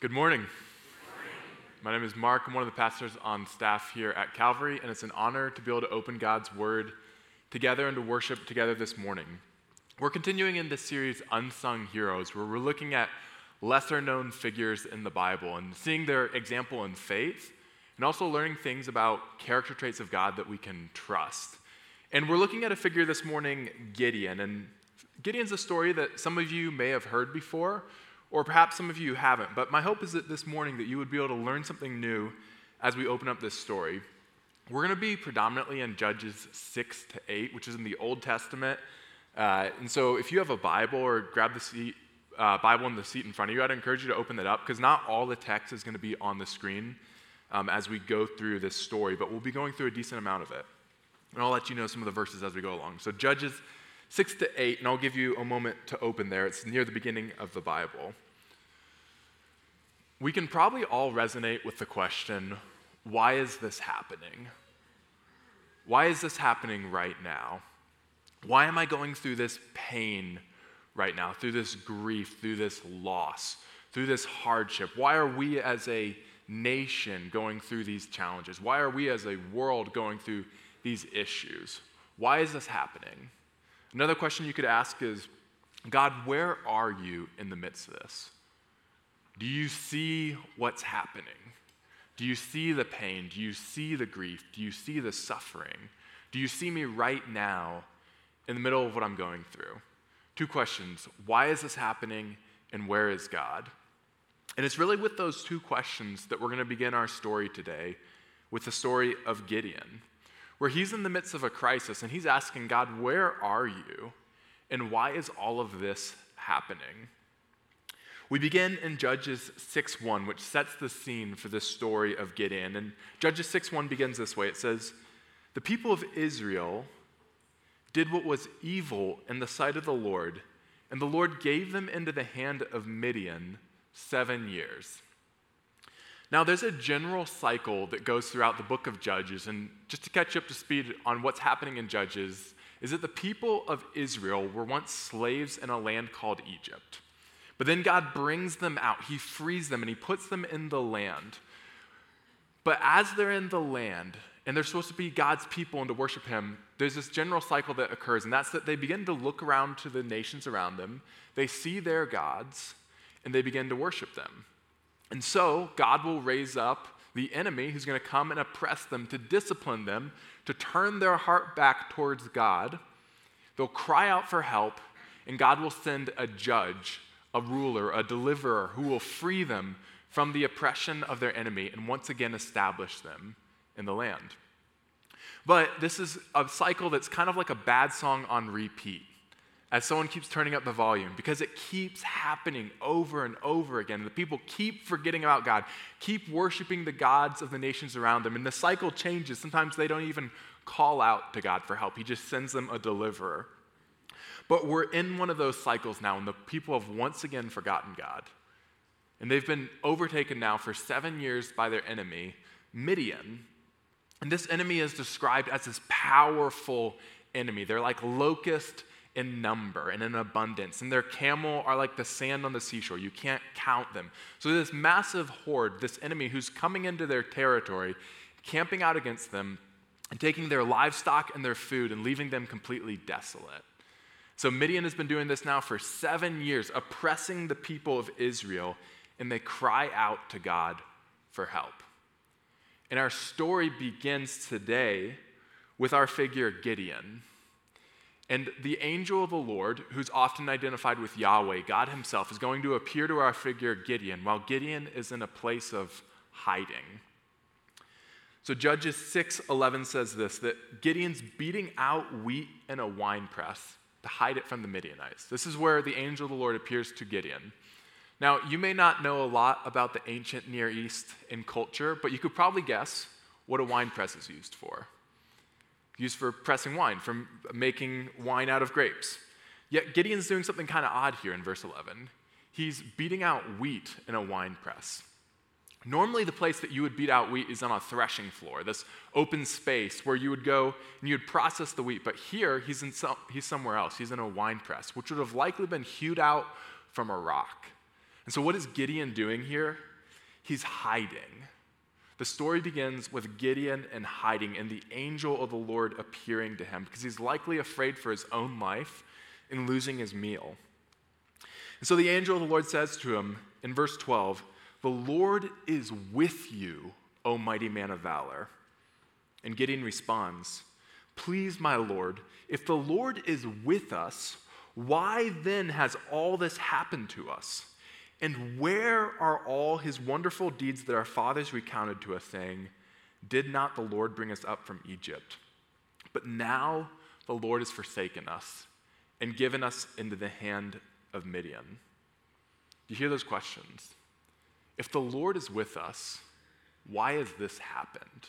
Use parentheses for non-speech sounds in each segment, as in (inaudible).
Good morning. My name is Mark. I'm one of the pastors on staff here at Calvary, and it's an honor to be able to open God's Word together and to worship together this morning. We're continuing in this series, Unsung Heroes, where we're looking at lesser known figures in the Bible and seeing their example in faith, and also learning things about character traits of God that we can trust. And we're looking at a figure this morning, Gideon. And Gideon's a story that some of you may have heard before, or perhaps some of you haven't. But my hope is that this morning that you would be able to learn something new as we open up this story. We're going to be predominantly in Judges 6 to 8, which is in the Old Testament. Uh, and so if you have a Bible or grab the seat, uh, Bible in the seat in front of you, I'd encourage you to open that up because not all the text is going to be on the screen um, as we go through this story, but we'll be going through a decent amount of it. And I'll let you know some of the verses as we go along. So, Judges 6 to 8, and I'll give you a moment to open there. It's near the beginning of the Bible. We can probably all resonate with the question why is this happening? Why is this happening right now? Why am I going through this pain right now, through this grief, through this loss, through this hardship? Why are we as a nation going through these challenges? Why are we as a world going through these issues? Why is this happening? Another question you could ask is God, where are you in the midst of this? Do you see what's happening? Do you see the pain? Do you see the grief? Do you see the suffering? Do you see me right now in the middle of what I'm going through? Two questions Why is this happening? And where is God? And it's really with those two questions that we're going to begin our story today with the story of Gideon, where he's in the midst of a crisis and he's asking God, Where are you? And why is all of this happening? We begin in Judges 6:1, which sets the scene for this story of Gideon. And Judges 6:1 begins this way. It says, "The people of Israel did what was evil in the sight of the Lord, and the Lord gave them into the hand of Midian 7 years." Now, there's a general cycle that goes throughout the book of Judges, and just to catch up to speed on what's happening in Judges, is that the people of Israel were once slaves in a land called Egypt. But then God brings them out, He frees them, and He puts them in the land. But as they're in the land, and they're supposed to be God's people and to worship Him, there's this general cycle that occurs, and that's that they begin to look around to the nations around them, they see their gods, and they begin to worship them. And so, God will raise up the enemy who's going to come and oppress them, to discipline them, to turn their heart back towards God. They'll cry out for help, and God will send a judge a ruler, a deliverer who will free them from the oppression of their enemy and once again establish them in the land. But this is a cycle that's kind of like a bad song on repeat as someone keeps turning up the volume because it keeps happening over and over again. The people keep forgetting about God, keep worshiping the gods of the nations around them, and the cycle changes. Sometimes they don't even call out to God for help, He just sends them a deliverer. But we're in one of those cycles now, and the people have once again forgotten God. And they've been overtaken now for seven years by their enemy, Midian. And this enemy is described as this powerful enemy. They're like locusts in number and in abundance. And their camel are like the sand on the seashore. You can't count them. So, this massive horde, this enemy who's coming into their territory, camping out against them, and taking their livestock and their food and leaving them completely desolate. So Midian has been doing this now for seven years, oppressing the people of Israel, and they cry out to God for help. And our story begins today with our figure Gideon. And the angel of the Lord, who's often identified with Yahweh, God Himself, is going to appear to our figure Gideon while Gideon is in a place of hiding. So Judges 6:11 says this that Gideon's beating out wheat in a wine press to hide it from the Midianites. This is where the angel of the Lord appears to Gideon. Now, you may not know a lot about the ancient Near East in culture, but you could probably guess what a wine press is used for. Used for pressing wine, from making wine out of grapes. Yet Gideon's doing something kind of odd here in verse 11. He's beating out wheat in a wine press. Normally, the place that you would beat out wheat is on a threshing floor, this open space where you would go and you'd process the wheat. But here, he's, in some, he's somewhere else. He's in a wine press, which would have likely been hewed out from a rock. And so, what is Gideon doing here? He's hiding. The story begins with Gideon in hiding and the angel of the Lord appearing to him because he's likely afraid for his own life and losing his meal. And so the angel of the Lord says to him in verse 12, The Lord is with you, O mighty man of valor. And Gideon responds, Please, my Lord, if the Lord is with us, why then has all this happened to us? And where are all his wonderful deeds that our fathers recounted to us, saying, Did not the Lord bring us up from Egypt? But now the Lord has forsaken us and given us into the hand of Midian. Do you hear those questions? If the Lord is with us, why has this happened?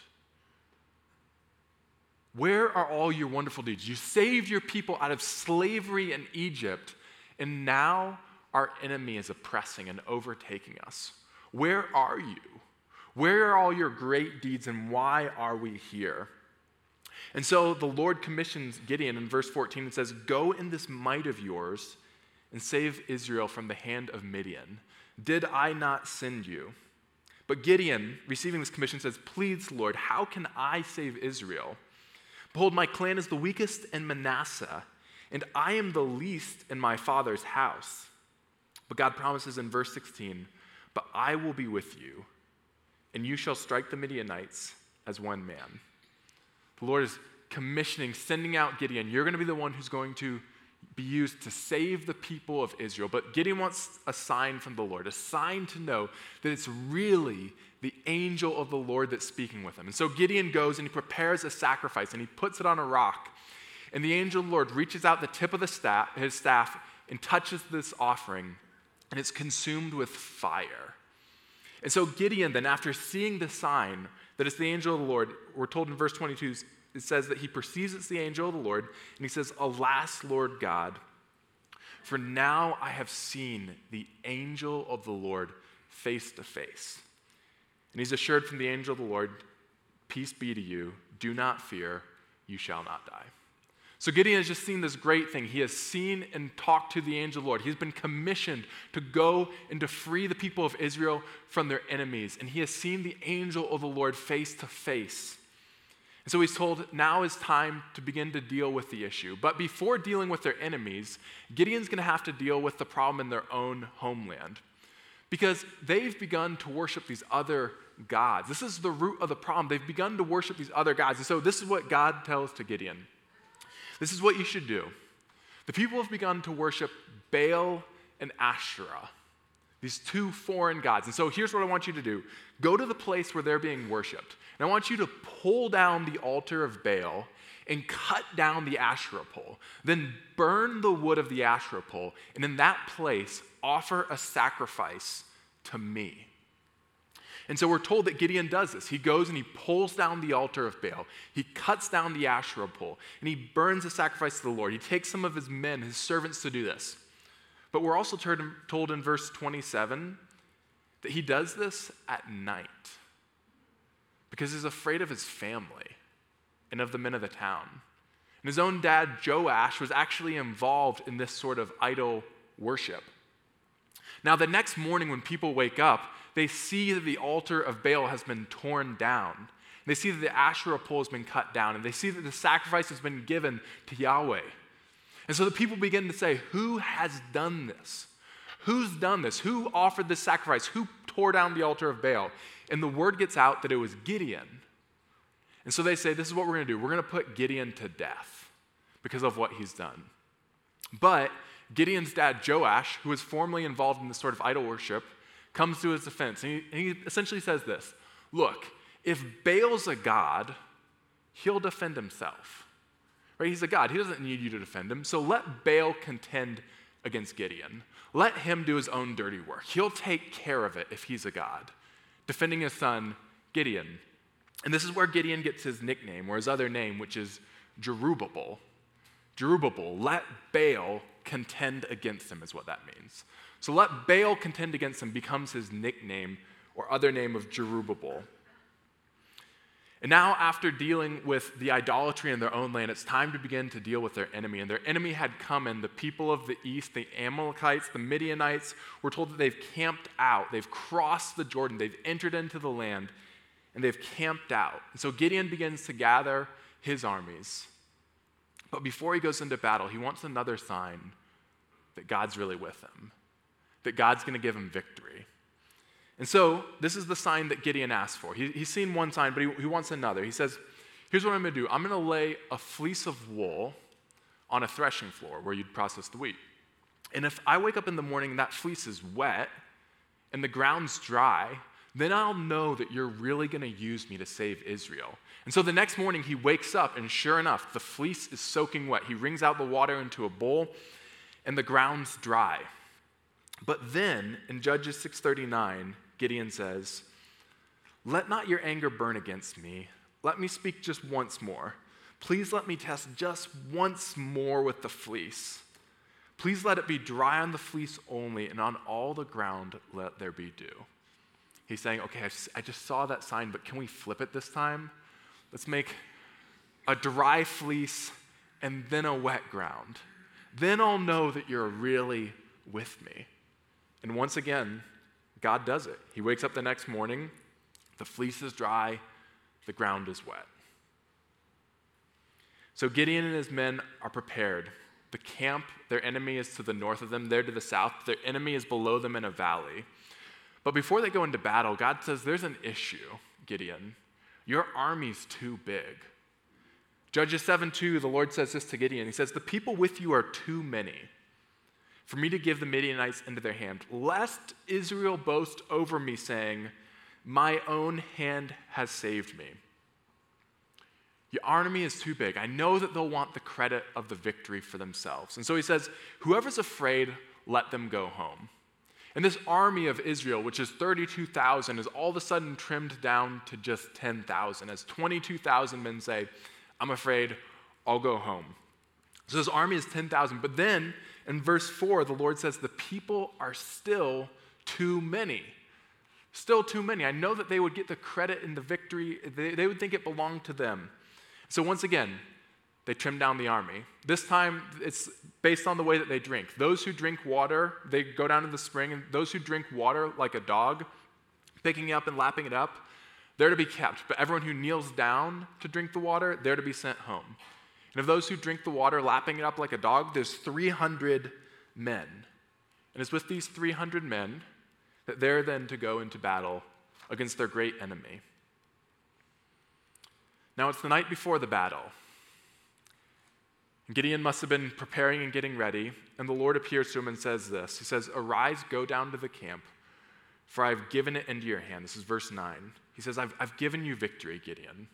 Where are all your wonderful deeds? You saved your people out of slavery in Egypt, and now our enemy is oppressing and overtaking us. Where are you? Where are all your great deeds, and why are we here? And so the Lord commissions Gideon in verse 14 and says, Go in this might of yours and save Israel from the hand of Midian. Did I not send you? But Gideon, receiving this commission, says, Please, Lord, how can I save Israel? Behold, my clan is the weakest in Manasseh, and I am the least in my father's house. But God promises in verse 16, But I will be with you, and you shall strike the Midianites as one man. The Lord is commissioning, sending out Gideon. You're going to be the one who's going to be used to save the people of Israel. But Gideon wants a sign from the Lord, a sign to know that it's really the angel of the Lord that's speaking with him. And so Gideon goes and he prepares a sacrifice and he puts it on a rock. And the angel of the Lord reaches out the tip of the staff, his staff and touches this offering and it's consumed with fire. And so Gideon, then, after seeing the sign that it's the angel of the Lord, we're told in verse 22, it says that he perceives it's the angel of the Lord, and he says, Alas, Lord God, for now I have seen the angel of the Lord face to face. And he's assured from the angel of the Lord, Peace be to you, do not fear, you shall not die. So Gideon has just seen this great thing. He has seen and talked to the angel of the Lord. He's been commissioned to go and to free the people of Israel from their enemies. And he has seen the angel of the Lord face to face. And so he's told, now is time to begin to deal with the issue. But before dealing with their enemies, Gideon's going to have to deal with the problem in their own homeland. Because they've begun to worship these other gods. This is the root of the problem. They've begun to worship these other gods. And so this is what God tells to Gideon. This is what you should do. The people have begun to worship Baal and Asherah, these two foreign gods. And so here's what I want you to do go to the place where they're being worshiped. And I want you to pull down the altar of Baal and cut down the Asherah pole. Then burn the wood of the Asherah pole. And in that place, offer a sacrifice to me. And so we're told that Gideon does this. He goes and he pulls down the altar of Baal. He cuts down the Asherah pole and he burns a sacrifice to the Lord. He takes some of his men, his servants, to do this. But we're also told in verse 27 that he does this at night because he's afraid of his family and of the men of the town. And his own dad, Joash, was actually involved in this sort of idol worship. Now, the next morning when people wake up, they see that the altar of Baal has been torn down. They see that the Asherah pole has been cut down, and they see that the sacrifice has been given to Yahweh. And so the people begin to say, Who has done this? Who's done this? Who offered this sacrifice? Who tore down the altar of Baal? And the word gets out that it was Gideon. And so they say, This is what we're going to do. We're going to put Gideon to death because of what he's done. But Gideon's dad, Joash, who was formerly involved in this sort of idol worship, comes to his defense. And he, and he essentially says this Look, if Baal's a God, he'll defend himself. Right? He's a God. He doesn't need you to defend him. So let Baal contend against Gideon. Let him do his own dirty work. He'll take care of it if he's a God, defending his son, Gideon. And this is where Gideon gets his nickname, or his other name, which is Jerubbaal. Jerubbaal, let Baal contend against him, is what that means. So let Baal contend against him becomes his nickname or other name of Jerubbaal. And now, after dealing with the idolatry in their own land, it's time to begin to deal with their enemy. And their enemy had come in. The people of the east, the Amalekites, the Midianites, were told that they've camped out. They've crossed the Jordan. They've entered into the land, and they've camped out. And so Gideon begins to gather his armies. But before he goes into battle, he wants another sign that God's really with him, that God's going to give him victory. And so, this is the sign that Gideon asked for. He, he's seen one sign, but he, he wants another. He says, Here's what I'm going to do I'm going to lay a fleece of wool on a threshing floor where you'd process the wheat. And if I wake up in the morning and that fleece is wet and the ground's dry, then I'll know that you're really going to use me to save Israel. And so the next morning he wakes up, and sure enough, the fleece is soaking wet. He wrings out the water into a bowl, and the ground's dry. But then in Judges 639, Gideon says, Let not your anger burn against me. Let me speak just once more. Please let me test just once more with the fleece. Please let it be dry on the fleece only, and on all the ground let there be dew. He's saying, Okay, I just saw that sign, but can we flip it this time? Let's make a dry fleece and then a wet ground. Then I'll know that you're really with me. And once again, God does it. He wakes up the next morning, the fleece is dry, the ground is wet. So Gideon and his men are prepared. The camp, their enemy is to the north of them, they're to the south. Their enemy is below them in a valley. But before they go into battle, God says, There's an issue, Gideon. Your army's too big. Judges 7 2, the Lord says this to Gideon. He says, The people with you are too many for me to give the Midianites into their hand, lest Israel boast over me, saying, My own hand has saved me. Your army is too big. I know that they'll want the credit of the victory for themselves. And so he says, Whoever's afraid, let them go home. And this army of Israel, which is 32,000, is all of a sudden trimmed down to just 10,000, as 22,000 men say, I'm afraid, I'll go home. So this army is 10,000. But then in verse 4, the Lord says, The people are still too many. Still too many. I know that they would get the credit and the victory, they, they would think it belonged to them. So once again, they trim down the army. This time, it's based on the way that they drink. Those who drink water, they go down to the spring, and those who drink water like a dog, picking it up and lapping it up, they're to be kept. But everyone who kneels down to drink the water, they're to be sent home. And of those who drink the water, lapping it up like a dog, there's 300 men. And it's with these 300 men that they're then to go into battle against their great enemy. Now, it's the night before the battle. Gideon must have been preparing and getting ready, and the Lord appears to him and says this He says, Arise, go down to the camp, for I've given it into your hand. This is verse 9. He says, I've, I've given you victory, Gideon.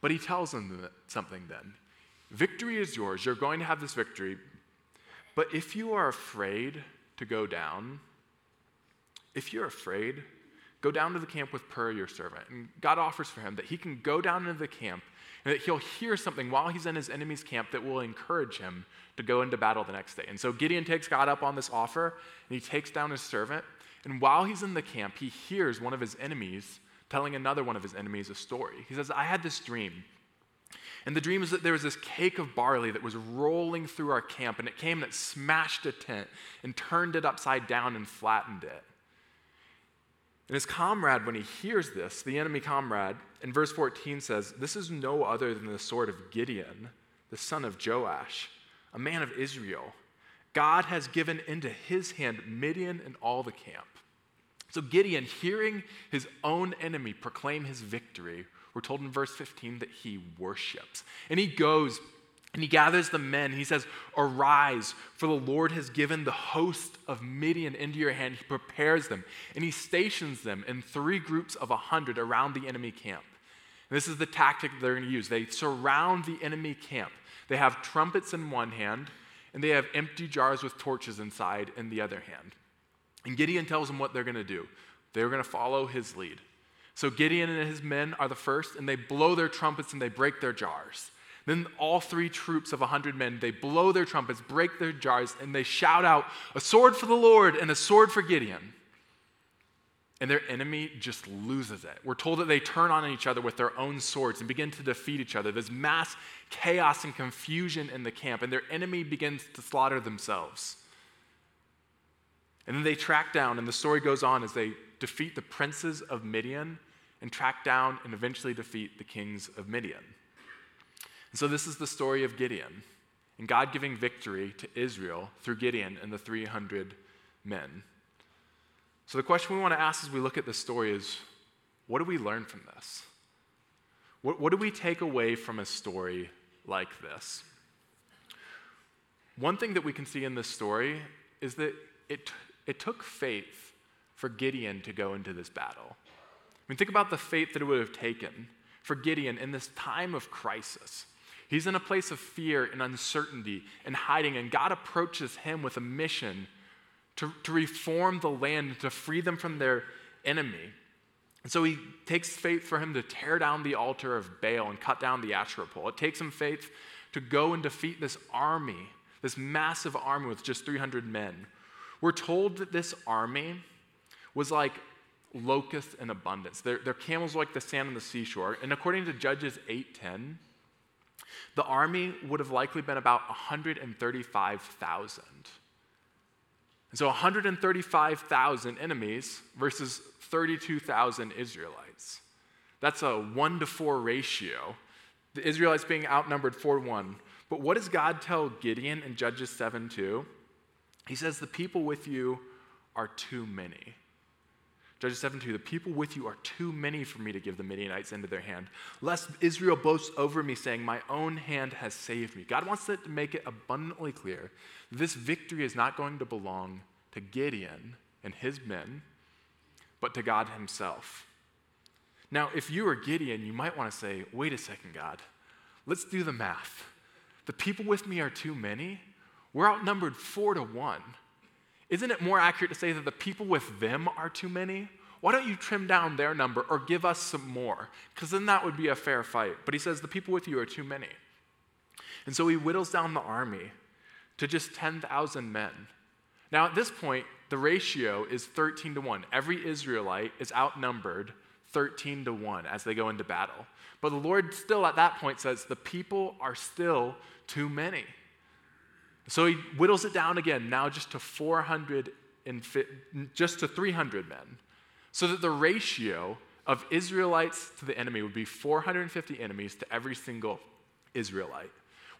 But he tells him something then. Victory is yours. You're going to have this victory. But if you are afraid to go down, if you're afraid, go down to the camp with Purah, your servant. And God offers for him that he can go down into the camp and that he'll hear something while he's in his enemy's camp that will encourage him to go into battle the next day. And so Gideon takes God up on this offer and he takes down his servant. And while he's in the camp, he hears one of his enemies telling another one of his enemies a story. He says, I had this dream. And the dream is that there was this cake of barley that was rolling through our camp, and it came and it smashed a tent and turned it upside down and flattened it. And his comrade, when he hears this, the enemy comrade, in verse 14 says, This is no other than the sword of Gideon, the son of Joash, a man of Israel. God has given into his hand Midian and all the camp. So Gideon, hearing his own enemy proclaim his victory, we're told in verse 15 that he worships. And he goes and he gathers the men. He says, Arise, for the Lord has given the host of Midian into your hand. He prepares them and he stations them in three groups of a hundred around the enemy camp. And this is the tactic they're going to use. They surround the enemy camp. They have trumpets in one hand and they have empty jars with torches inside in the other hand. And Gideon tells them what they're going to do. They're going to follow his lead. So Gideon and his men are the first, and they blow their trumpets and they break their jars. Then all three troops of 100 men, they blow their trumpets, break their jars, and they shout out, A sword for the Lord and a sword for Gideon. and their enemy just loses it. We're told that they turn on each other with their own swords and begin to defeat each other. There's mass chaos and confusion in the camp, and their enemy begins to slaughter themselves. And then they track down, and the story goes on as they defeat the princes of Midian and track down and eventually defeat the kings of Midian. And so, this is the story of Gideon and God giving victory to Israel through Gideon and the 300 men. So, the question we want to ask as we look at this story is what do we learn from this? What, what do we take away from a story like this? One thing that we can see in this story is that it, it took faith for Gideon to go into this battle. I mean, think about the faith that it would have taken for Gideon in this time of crisis. He's in a place of fear and uncertainty and hiding, and God approaches him with a mission to, to reform the land, to free them from their enemy. And so he takes faith for him to tear down the altar of Baal and cut down the Asherah pole. It takes him faith to go and defeat this army, this massive army with just 300 men. We're told that this army was like locusts in abundance. Their, their camels were like the sand on the seashore. And according to Judges 8:10, the army would have likely been about 135,000. And so 135,000 enemies versus 32,000 Israelites. That's a one to four ratio. The Israelites being outnumbered 4 1. But what does God tell Gideon in Judges 7 2? He says, The people with you are too many. Judges 7 2, the people with you are too many for me to give the Midianites into their hand, lest Israel boasts over me, saying, My own hand has saved me. God wants to make it abundantly clear this victory is not going to belong to Gideon and his men, but to God himself. Now, if you are Gideon, you might want to say, Wait a second, God, let's do the math. The people with me are too many. We're outnumbered four to one. Isn't it more accurate to say that the people with them are too many? Why don't you trim down their number or give us some more? Because then that would be a fair fight. But he says, The people with you are too many. And so he whittles down the army to just 10,000 men. Now, at this point, the ratio is 13 to 1. Every Israelite is outnumbered 13 to 1 as they go into battle. But the Lord still at that point says, The people are still too many. So he whittles it down again, now just to 400 and just to 300 men, so that the ratio of Israelites to the enemy would be 450 enemies to every single Israelite.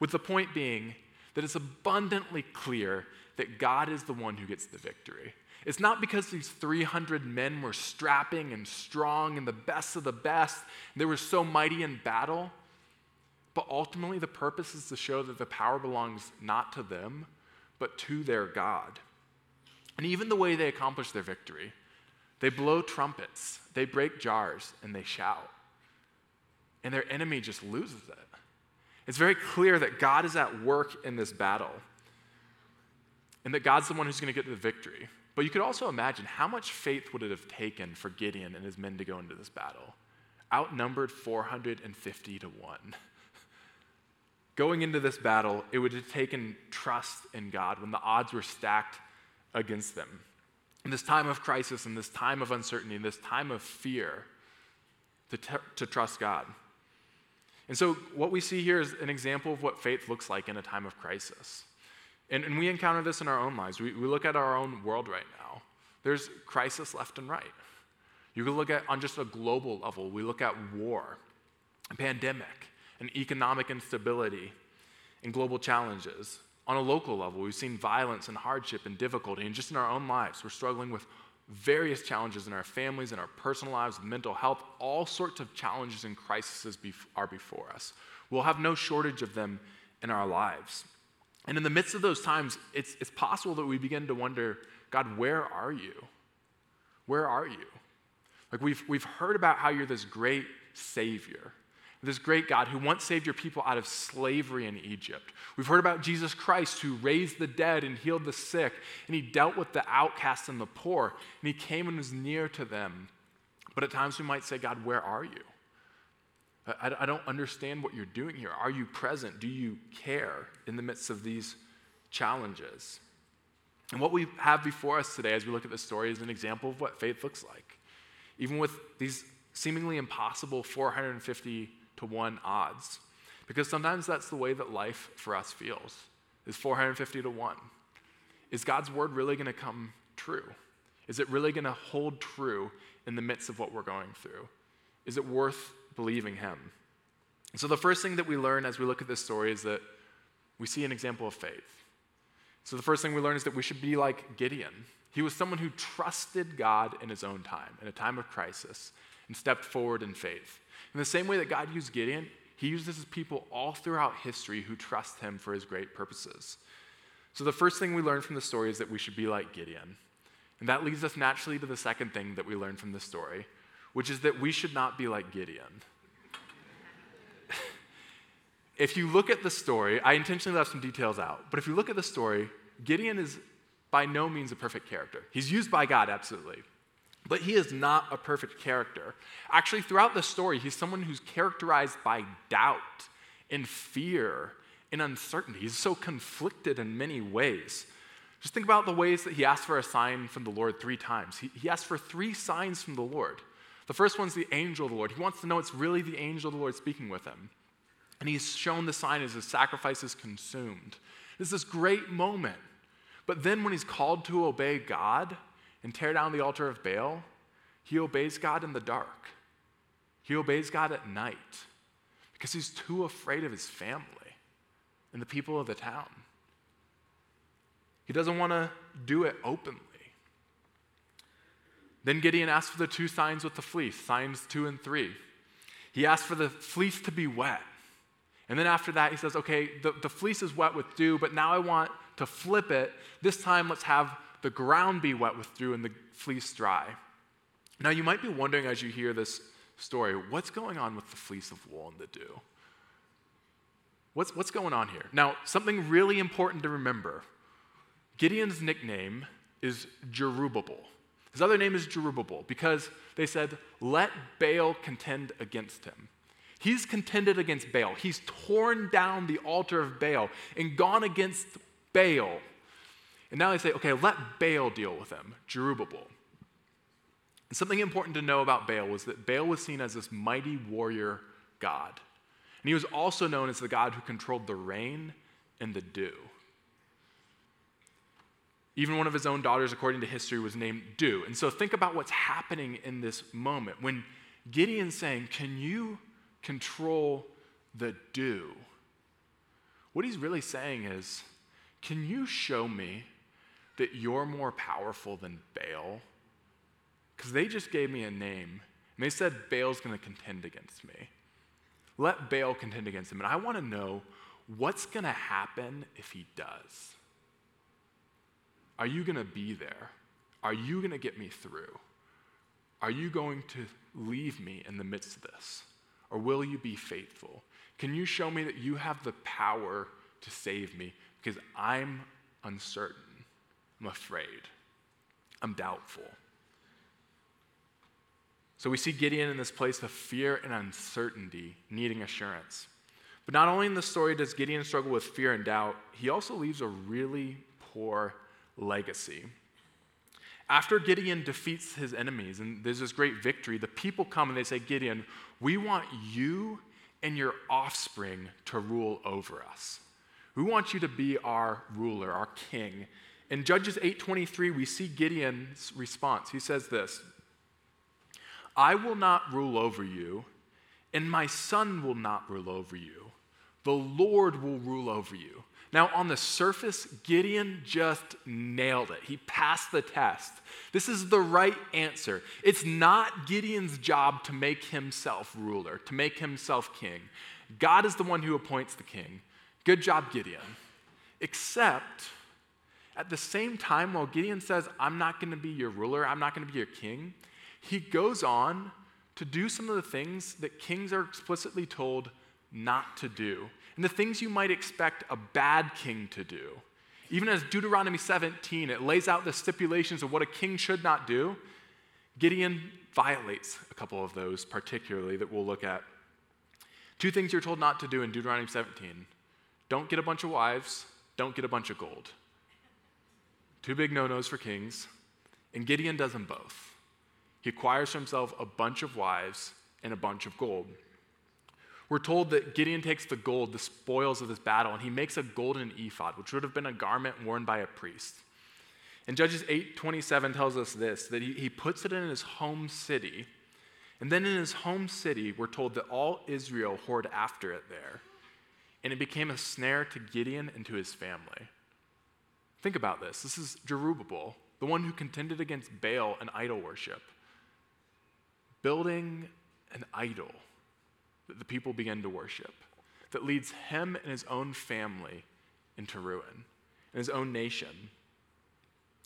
With the point being that it's abundantly clear that God is the one who gets the victory. It's not because these 300 men were strapping and strong and the best of the best, they were so mighty in battle. But ultimately, the purpose is to show that the power belongs not to them, but to their God. And even the way they accomplish their victory, they blow trumpets, they break jars, and they shout. And their enemy just loses it. It's very clear that God is at work in this battle and that God's the one who's going to get the victory. But you could also imagine how much faith would it have taken for Gideon and his men to go into this battle? Outnumbered 450 to 1. Going into this battle, it would have taken trust in God when the odds were stacked against them. In this time of crisis, in this time of uncertainty, in this time of fear, to, t- to trust God. And so, what we see here is an example of what faith looks like in a time of crisis. And, and we encounter this in our own lives. We, we look at our own world right now. There's crisis left and right. You can look at on just a global level, we look at war, a pandemic, and economic instability and global challenges. On a local level, we've seen violence and hardship and difficulty, and just in our own lives, we're struggling with various challenges in our families, in our personal lives, mental health, all sorts of challenges and crises are before us. We'll have no shortage of them in our lives. And in the midst of those times, it's, it's possible that we begin to wonder God, where are you? Where are you? Like we've, we've heard about how you're this great Savior this great God who once saved your people out of slavery in Egypt. We've heard about Jesus Christ who raised the dead and healed the sick, and he dealt with the outcasts and the poor, and he came and was near to them. But at times we might say, God, where are you? I, I don't understand what you're doing here. Are you present? Do you care in the midst of these challenges? And what we have before us today as we look at this story is an example of what faith looks like. even with these seemingly impossible 450 to 1 odds. Because sometimes that's the way that life for us feels, is 450 to 1. Is God's word really going to come true? Is it really going to hold true in the midst of what we're going through? Is it worth believing Him? So, the first thing that we learn as we look at this story is that we see an example of faith. So, the first thing we learn is that we should be like Gideon. He was someone who trusted God in his own time, in a time of crisis, and stepped forward in faith. In the same way that God used Gideon, he uses his people all throughout history who trust him for his great purposes. So, the first thing we learn from the story is that we should be like Gideon. And that leads us naturally to the second thing that we learn from the story, which is that we should not be like Gideon. (laughs) if you look at the story, I intentionally left some details out, but if you look at the story, Gideon is by no means a perfect character. He's used by God, absolutely. But he is not a perfect character. Actually, throughout the story, he's someone who's characterized by doubt and fear and uncertainty. He's so conflicted in many ways. Just think about the ways that he asked for a sign from the Lord three times. He, he asked for three signs from the Lord. The first one's the angel of the Lord. He wants to know it's really the angel of the Lord speaking with him. And he's shown the sign as his sacrifice is consumed. It's this great moment. But then when he's called to obey God and tear down the altar of Baal, he obeys God in the dark. He obeys God at night because he's too afraid of his family and the people of the town. He doesn't want to do it openly. Then Gideon asked for the two signs with the fleece, signs two and three. He asked for the fleece to be wet. And then after that, he says, okay, the, the fleece is wet with dew, but now I want to flip it. This time, let's have the ground be wet with dew and the fleece dry. Now, you might be wondering as you hear this story, what's going on with the fleece of wool and the dew? What's, what's going on here? Now, something really important to remember Gideon's nickname is Jerubbaal. His other name is Jerubbaal because they said, let Baal contend against him. He's contended against Baal. He's torn down the altar of Baal and gone against Baal. And now they say, okay, let Baal deal with him, Jerubbaal. And something important to know about Baal was that Baal was seen as this mighty warrior god. And he was also known as the god who controlled the rain and the dew. Even one of his own daughters, according to history, was named Dew. And so think about what's happening in this moment. When Gideon's saying, Can you control the dew? What he's really saying is, Can you show me that you're more powerful than Baal? Because they just gave me a name, and they said Baal's going to contend against me. Let Baal contend against him. And I want to know what's going to happen if he does. Are you going to be there? Are you going to get me through? Are you going to leave me in the midst of this? Or will you be faithful? Can you show me that you have the power to save me? Because I'm uncertain. I'm afraid. I'm doubtful. So we see Gideon in this place of fear and uncertainty, needing assurance. But not only in the story does Gideon struggle with fear and doubt, he also leaves a really poor legacy. After Gideon defeats his enemies and there's this great victory, the people come and they say, Gideon, we want you and your offspring to rule over us. We want you to be our ruler, our king. In Judges 8:23, we see Gideon's response. He says this: I will not rule over you, and my son will not rule over you. The Lord will rule over you. Now, on the surface, Gideon just nailed it. He passed the test. This is the right answer. It's not Gideon's job to make himself ruler, to make himself king. God is the one who appoints the king. Good job, Gideon. Except, at the same time, while Gideon says, I'm not going to be your ruler, I'm not going to be your king, he goes on to do some of the things that kings are explicitly told not to do and the things you might expect a bad king to do. Even as Deuteronomy 17, it lays out the stipulations of what a king should not do. Gideon violates a couple of those, particularly, that we'll look at. Two things you're told not to do in Deuteronomy 17 don't get a bunch of wives, don't get a bunch of gold. Two big no nos for kings, and Gideon does them both. He acquires for himself a bunch of wives and a bunch of gold. We're told that Gideon takes the gold, the spoils of this battle, and he makes a golden ephod, which would have been a garment worn by a priest. And Judges 8:27 tells us this that he, he puts it in his home city. And then in his home city, we're told that all Israel whored after it there. And it became a snare to Gideon and to his family. Think about this. This is Jerubbaal, the one who contended against Baal and idol worship, building an idol that the people begin to worship, that leads him and his own family into ruin, and his own nation.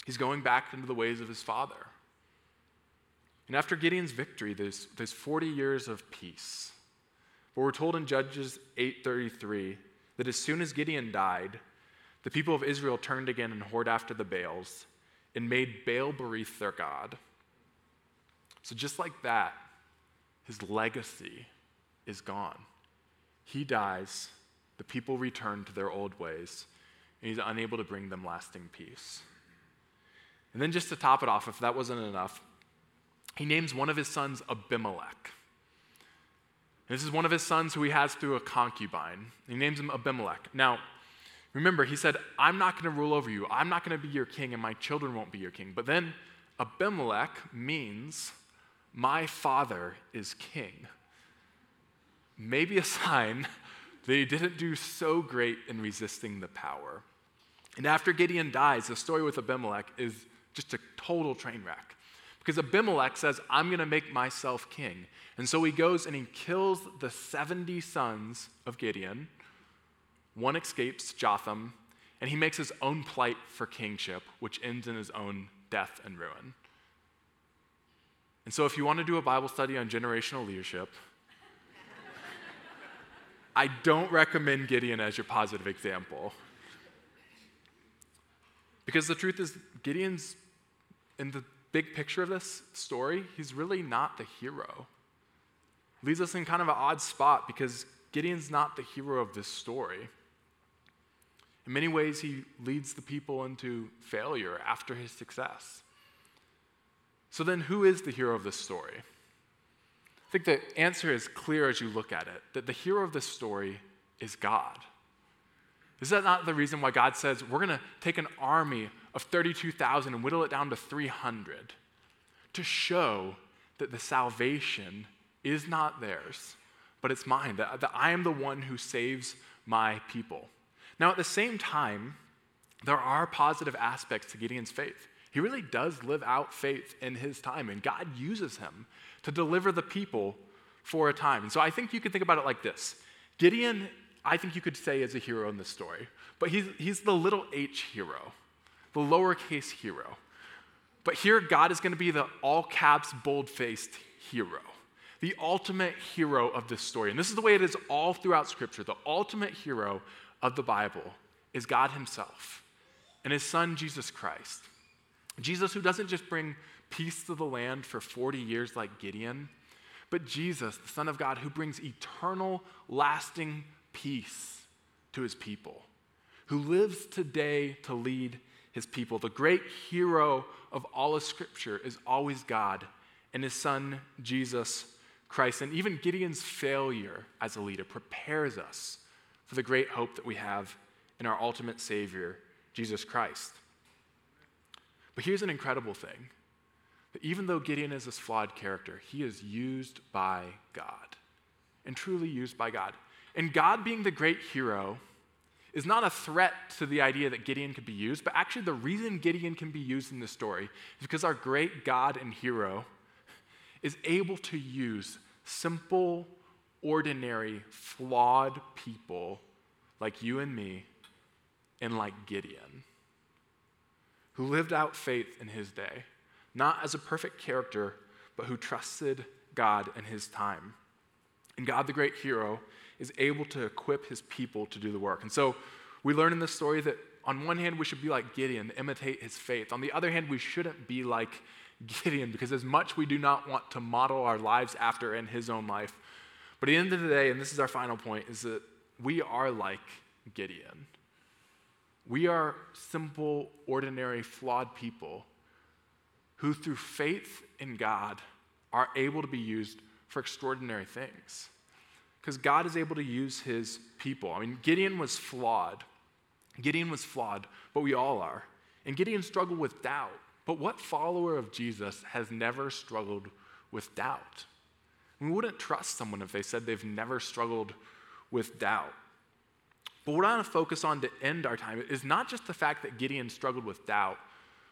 He's going back into the ways of his father. And after Gideon's victory, there's, there's 40 years of peace. But we're told in Judges 8:33 that as soon as Gideon died, the people of Israel turned again and whored after the Baals and made Baal Berith their god. So just like that, his legacy is gone. He dies, the people return to their old ways, and he's unable to bring them lasting peace. And then, just to top it off, if that wasn't enough, he names one of his sons Abimelech. This is one of his sons who he has through a concubine. He names him Abimelech. Now, remember, he said, I'm not going to rule over you. I'm not going to be your king, and my children won't be your king. But then Abimelech means, my father is king maybe a (laughs) sign that he didn't do so great in resisting the power. And after Gideon dies, the story with Abimelech is just a total train wreck. Because Abimelech says, I'm going to make myself king. And so he goes and he kills the 70 sons of Gideon. One escapes, Jotham, and he makes his own plight for kingship, which ends in his own death and ruin. And so, if you want to do a Bible study on generational leadership, (laughs) I don't recommend Gideon as your positive example. Because the truth is, Gideon's, in the big picture of this story, he's really not the hero. Leaves us in kind of an odd spot because Gideon's not the hero of this story. In many ways, he leads the people into failure after his success. So then, who is the hero of this story? I think the answer is clear as you look at it that the hero of this story is God. Is that not the reason why God says we're going to take an army of 32,000 and whittle it down to 300 to show that the salvation is not theirs, but it's mine, that, that I am the one who saves my people? Now, at the same time, there are positive aspects to Gideon's faith. He really does live out faith in his time, and God uses him to deliver the people for a time. And so I think you could think about it like this Gideon, I think you could say, is a hero in this story, but he's, he's the little h hero, the lowercase hero. But here, God is going to be the all caps, bold faced hero, the ultimate hero of this story. And this is the way it is all throughout Scripture. The ultimate hero of the Bible is God Himself and His Son, Jesus Christ. Jesus, who doesn't just bring peace to the land for 40 years like Gideon, but Jesus, the Son of God, who brings eternal, lasting peace to his people, who lives today to lead his people. The great hero of all of Scripture is always God and his Son, Jesus Christ. And even Gideon's failure as a leader prepares us for the great hope that we have in our ultimate Savior, Jesus Christ. But here's an incredible thing that even though Gideon is this flawed character, he is used by God and truly used by God. And God being the great hero is not a threat to the idea that Gideon could be used, but actually the reason Gideon can be used in this story is because our great God and hero is able to use simple, ordinary, flawed people like you and me and like Gideon who lived out faith in his day, not as a perfect character, but who trusted God in his time. And God, the great hero, is able to equip his people to do the work. And so we learn in this story that on one hand, we should be like Gideon, imitate his faith. On the other hand, we shouldn't be like Gideon because as much we do not want to model our lives after in his own life. But at the end of the day, and this is our final point, is that we are like Gideon. We are simple, ordinary, flawed people who through faith in God are able to be used for extraordinary things. Because God is able to use his people. I mean, Gideon was flawed. Gideon was flawed, but we all are. And Gideon struggled with doubt. But what follower of Jesus has never struggled with doubt? We wouldn't trust someone if they said they've never struggled with doubt. But what I want to focus on to end our time is not just the fact that Gideon struggled with doubt,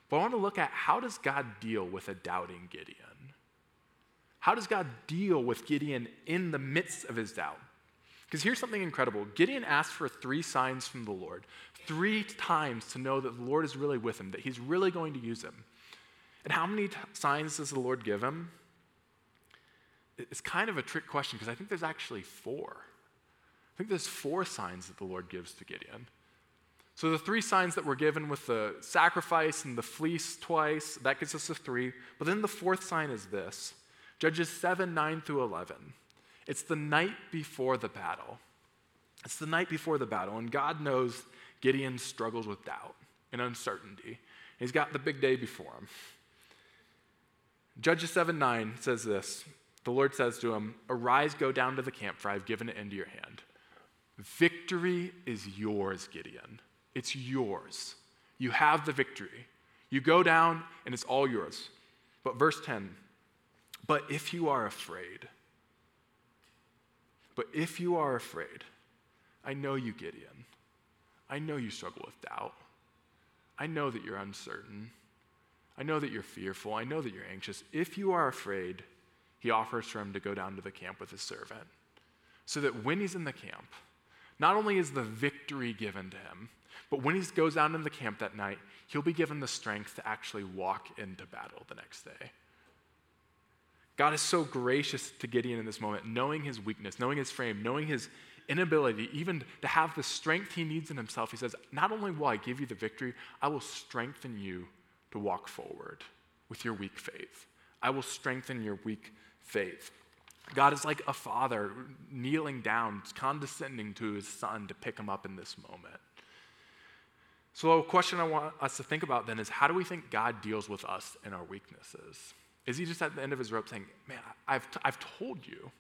but I want to look at how does God deal with a doubting Gideon? How does God deal with Gideon in the midst of his doubt? Because here's something incredible Gideon asked for three signs from the Lord, three times to know that the Lord is really with him, that he's really going to use him. And how many t- signs does the Lord give him? It's kind of a trick question because I think there's actually four. I think there's four signs that the Lord gives to Gideon. So the three signs that were given with the sacrifice and the fleece twice, that gives us to three. But then the fourth sign is this Judges 7 9 through 11. It's the night before the battle. It's the night before the battle, and God knows Gideon struggles with doubt and uncertainty. He's got the big day before him. Judges 7 9 says this The Lord says to him, Arise, go down to the camp, for I have given it into your hand. Victory is yours, Gideon. It's yours. You have the victory. You go down, and it's all yours. But verse 10 But if you are afraid, but if you are afraid, I know you, Gideon. I know you struggle with doubt. I know that you're uncertain. I know that you're fearful. I know that you're anxious. If you are afraid, he offers for him to go down to the camp with his servant. So that when he's in the camp, not only is the victory given to him, but when he goes down in the camp that night, he'll be given the strength to actually walk into battle the next day. God is so gracious to Gideon in this moment, knowing his weakness, knowing his frame, knowing his inability even to have the strength he needs in himself. He says, Not only will I give you the victory, I will strengthen you to walk forward with your weak faith. I will strengthen your weak faith. God is like a father kneeling down, condescending to his son to pick him up in this moment. So, a question I want us to think about then is how do we think God deals with us in our weaknesses? Is he just at the end of his rope saying, Man, I've, t- I've told you?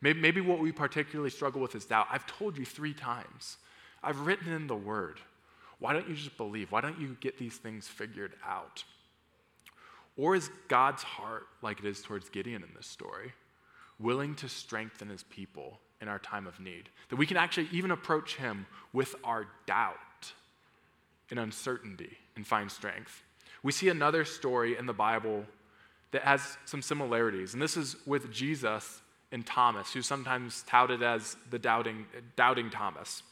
Maybe, maybe what we particularly struggle with is doubt. I've told you three times, I've written in the word. Why don't you just believe? Why don't you get these things figured out? Or is God's heart like it is towards Gideon in this story, willing to strengthen his people in our time of need? That we can actually even approach him with our doubt and uncertainty and find strength. We see another story in the Bible that has some similarities, and this is with Jesus and Thomas, who's sometimes touted as the doubting, doubting Thomas.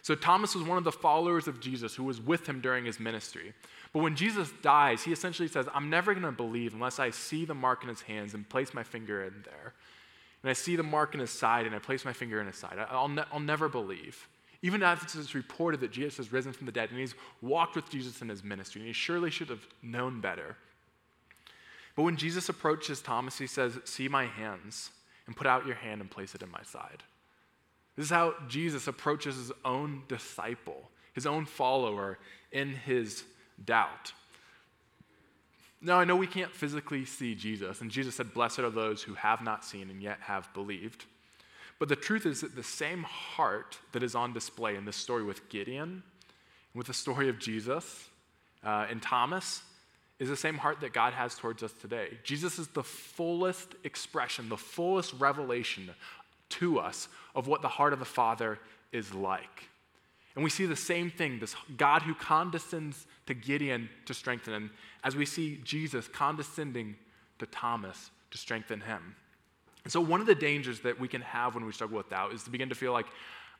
So Thomas was one of the followers of Jesus who was with him during his ministry. But when Jesus dies, he essentially says, I'm never going to believe unless I see the mark in his hands and place my finger in there. And I see the mark in his side and I place my finger in his side. I'll, ne- I'll never believe. Even after it's reported that Jesus has risen from the dead and he's walked with Jesus in his ministry, and he surely should have known better. But when Jesus approaches Thomas, he says, See my hands, and put out your hand and place it in my side. This is how Jesus approaches his own disciple, his own follower, in his doubt. Now, I know we can't physically see Jesus, and Jesus said, Blessed are those who have not seen and yet have believed. But the truth is that the same heart that is on display in this story with Gideon, with the story of Jesus uh, and Thomas, is the same heart that God has towards us today. Jesus is the fullest expression, the fullest revelation to us of what the heart of the Father is like. And we see the same thing this God who condescends to Gideon to strengthen him, as we see Jesus condescending to Thomas to strengthen him. And so, one of the dangers that we can have when we struggle with doubt is to begin to feel like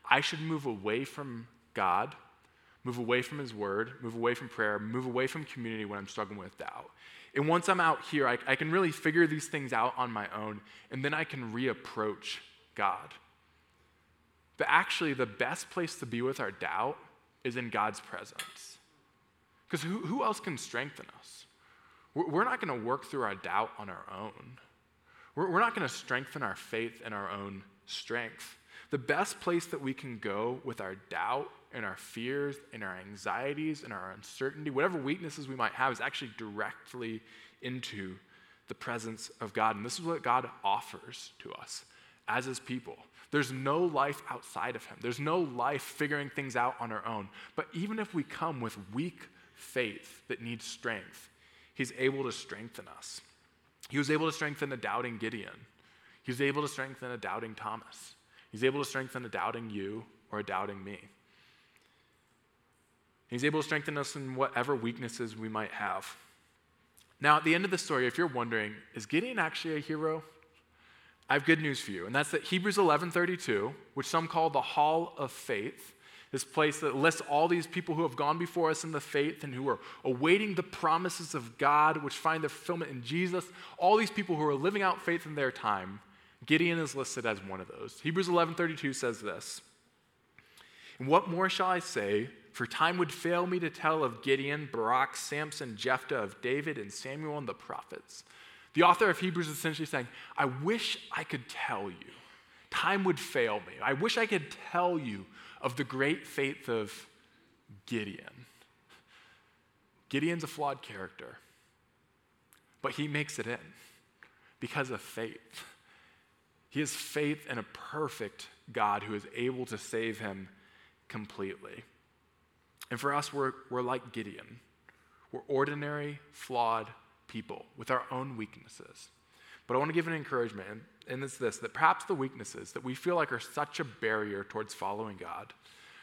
I should move away from God, move away from His Word, move away from prayer, move away from community when I'm struggling with doubt. And once I'm out here, I, I can really figure these things out on my own, and then I can reapproach God. But actually, the best place to be with our doubt is in God's presence. Because who, who else can strengthen us? We're, not going to work through our doubt on our own. We're not going to strengthen our faith in our own strength. The best place that we can go with our doubt and our fears and our anxieties and our uncertainty, whatever weaknesses we might have, is actually directly into the presence of God. And this is what God offers to us as his people. There's no life outside of him. There's no life figuring things out on our own. But even if we come with weak faith that needs strength, he's able to strengthen us. He was able to strengthen a doubting Gideon. He was able to strengthen a doubting Thomas. He's able to strengthen a doubting you or a doubting me. He's able to strengthen us in whatever weaknesses we might have. Now, at the end of the story, if you're wondering, is Gideon actually a hero? I have good news for you, and that's that Hebrews 11:32, which some call the Hall of Faith, this place that lists all these people who have gone before us in the faith and who are awaiting the promises of God, which find their fulfillment in Jesus. All these people who are living out faith in their time. Gideon is listed as one of those. Hebrews 11:32 says this. And what more shall I say? For time would fail me to tell of Gideon, Barak, Samson, Jephthah, of David, and Samuel and the prophets. The author of Hebrews is essentially saying, I wish I could tell you. Time would fail me. I wish I could tell you of the great faith of Gideon. Gideon's a flawed character, but he makes it in because of faith. He has faith in a perfect God who is able to save him completely. And for us, we're, we're like Gideon. We're ordinary, flawed people with our own weaknesses. But I want to give an encouragement, and it's this that perhaps the weaknesses that we feel like are such a barrier towards following God,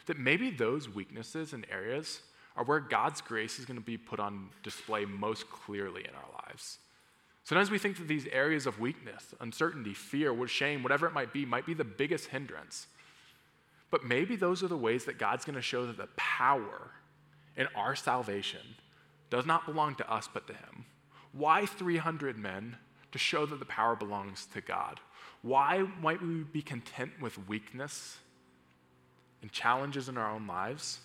that maybe those weaknesses and areas are where God's grace is going to be put on display most clearly in our lives. Sometimes we think that these areas of weakness, uncertainty, fear, shame, whatever it might be, might be the biggest hindrance. But maybe those are the ways that God's going to show that the power in our salvation does not belong to us but to Him. Why 300 men? To show that the power belongs to God. Why might we be content with weakness and challenges in our own lives?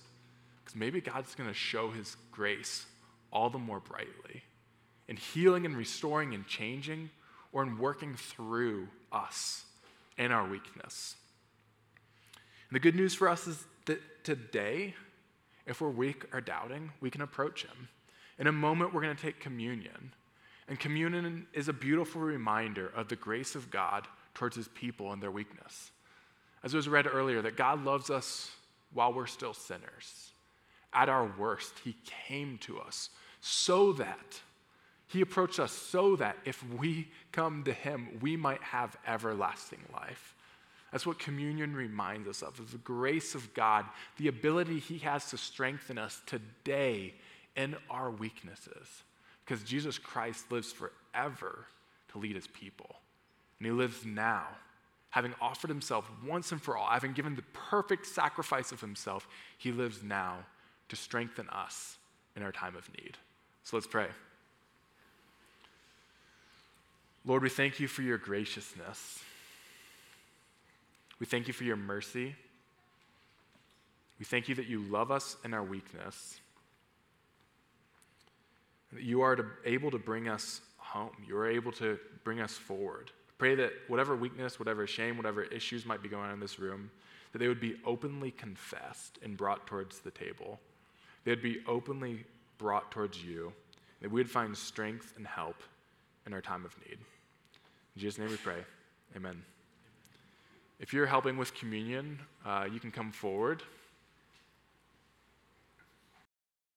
Because maybe God's going to show His grace all the more brightly in healing and restoring and changing or in working through us in our weakness. And the good news for us is that today, if we're weak or doubting, we can approach Him. In a moment, we're going to take communion. And communion is a beautiful reminder of the grace of God towards his people and their weakness. As was read earlier, that God loves us while we're still sinners. At our worst, he came to us so that he approached us so that if we come to him, we might have everlasting life. That's what communion reminds us of, of the grace of God, the ability he has to strengthen us today in our weaknesses. Because Jesus Christ lives forever to lead his people. And he lives now, having offered himself once and for all, having given the perfect sacrifice of himself, he lives now to strengthen us in our time of need. So let's pray. Lord, we thank you for your graciousness. We thank you for your mercy. We thank you that you love us in our weakness you are to, able to bring us home. You are able to bring us forward. Pray that whatever weakness, whatever shame, whatever issues might be going on in this room, that they would be openly confessed and brought towards the table. They would be openly brought towards you, that we would find strength and help in our time of need. In Jesus' name we pray. Amen. If you're helping with communion, uh, you can come forward.